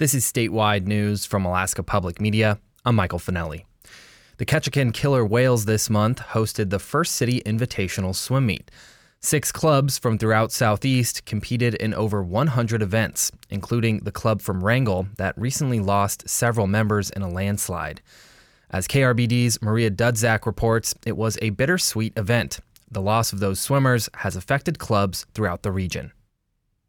This is statewide news from Alaska Public Media. I'm Michael Finelli. The Ketchikan Killer Whales this month hosted the First City Invitational Swim Meet. Six clubs from throughout Southeast competed in over 100 events, including the club from Wrangell that recently lost several members in a landslide. As KRBD's Maria Dudzak reports, it was a bittersweet event. The loss of those swimmers has affected clubs throughout the region.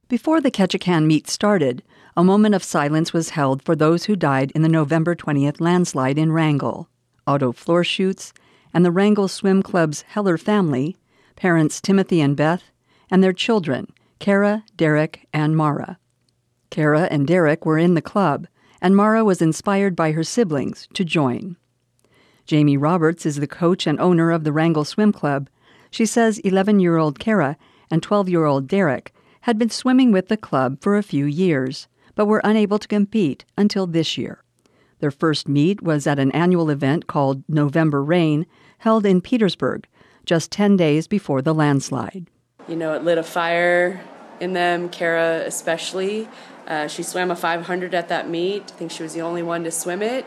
Before the Ketchikan meet started, a moment of silence was held for those who died in the November 20th landslide in Wrangell. Otto Florschutz and the Wrangell Swim Club's Heller family, parents Timothy and Beth, and their children, Kara, Derek, and Mara. Kara and Derek were in the club, and Mara was inspired by her siblings to join. Jamie Roberts is the coach and owner of the Wrangell Swim Club. She says 11 year old Kara and 12 year old Derek had been swimming with the club for a few years but were unable to compete until this year. Their first meet was at an annual event called November Rain, held in Petersburg, just 10 days before the landslide. You know, it lit a fire in them, Kara especially. Uh, she swam a 500 at that meet. I think she was the only one to swim it.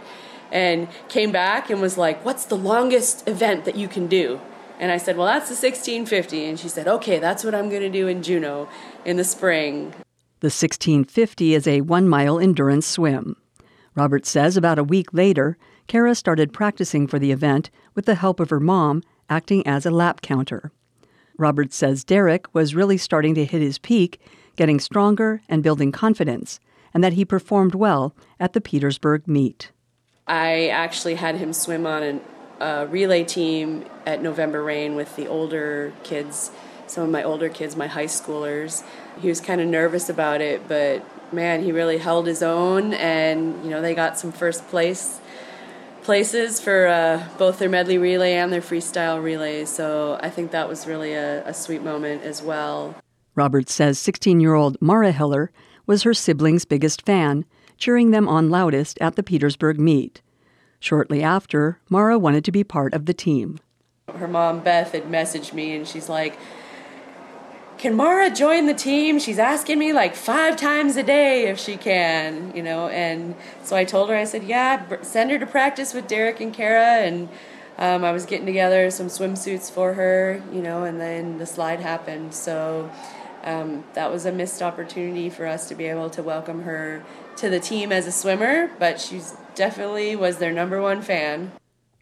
And came back and was like, What's the longest event that you can do? And I said, Well, that's the 1650. And she said, Okay, that's what I'm going to do in Juneau in the spring. The 1650 is a one mile endurance swim. Roberts says about a week later, Kara started practicing for the event with the help of her mom, acting as a lap counter. Roberts says Derek was really starting to hit his peak, getting stronger and building confidence, and that he performed well at the Petersburg meet. I actually had him swim on a relay team at November Rain with the older kids some of my older kids, my high schoolers. He was kind of nervous about it, but man, he really held his own, and you know they got some first place places for uh, both their medley relay and their freestyle relay. So I think that was really a, a sweet moment as well. Roberts says 16 year old Mara Heller was her siblings' biggest fan, cheering them on loudest at the Petersburg meet. Shortly after, Mara wanted to be part of the team. Her mom, Beth, had messaged me and she's like, can Mara join the team? She's asking me like five times a day if she can, you know. And so I told her, I said, yeah, send her to practice with Derek and Kara. And um, I was getting together some swimsuits for her, you know, and then the slide happened. So um, that was a missed opportunity for us to be able to welcome her to the team as a swimmer, but she's definitely was their number one fan.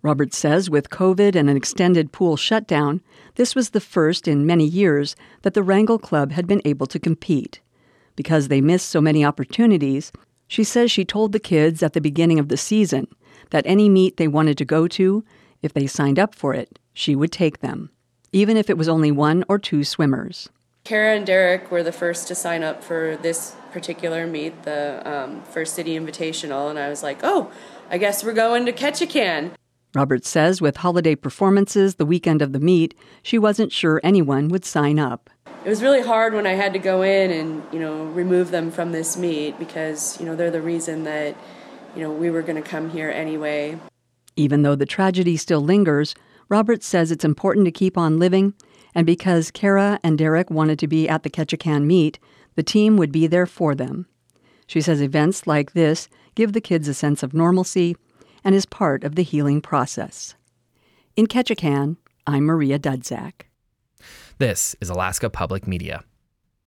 Roberts says with COVID and an extended pool shutdown, this was the first in many years that the Wrangell Club had been able to compete. Because they missed so many opportunities, she says she told the kids at the beginning of the season that any meet they wanted to go to, if they signed up for it, she would take them, even if it was only one or two swimmers. Kara and Derek were the first to sign up for this particular meet, the um, First City Invitational, and I was like, oh, I guess we're going to Ketchikan. Roberts says with holiday performances the weekend of the meet, she wasn't sure anyone would sign up. It was really hard when I had to go in and, you know, remove them from this meet because, you know, they're the reason that, you know, we were going to come here anyway. Even though the tragedy still lingers, Roberts says it's important to keep on living, and because Kara and Derek wanted to be at the Ketchikan meet, the team would be there for them. She says events like this give the kids a sense of normalcy and is part of the healing process. In Ketchikan, I'm Maria Dudzak. This is Alaska Public Media.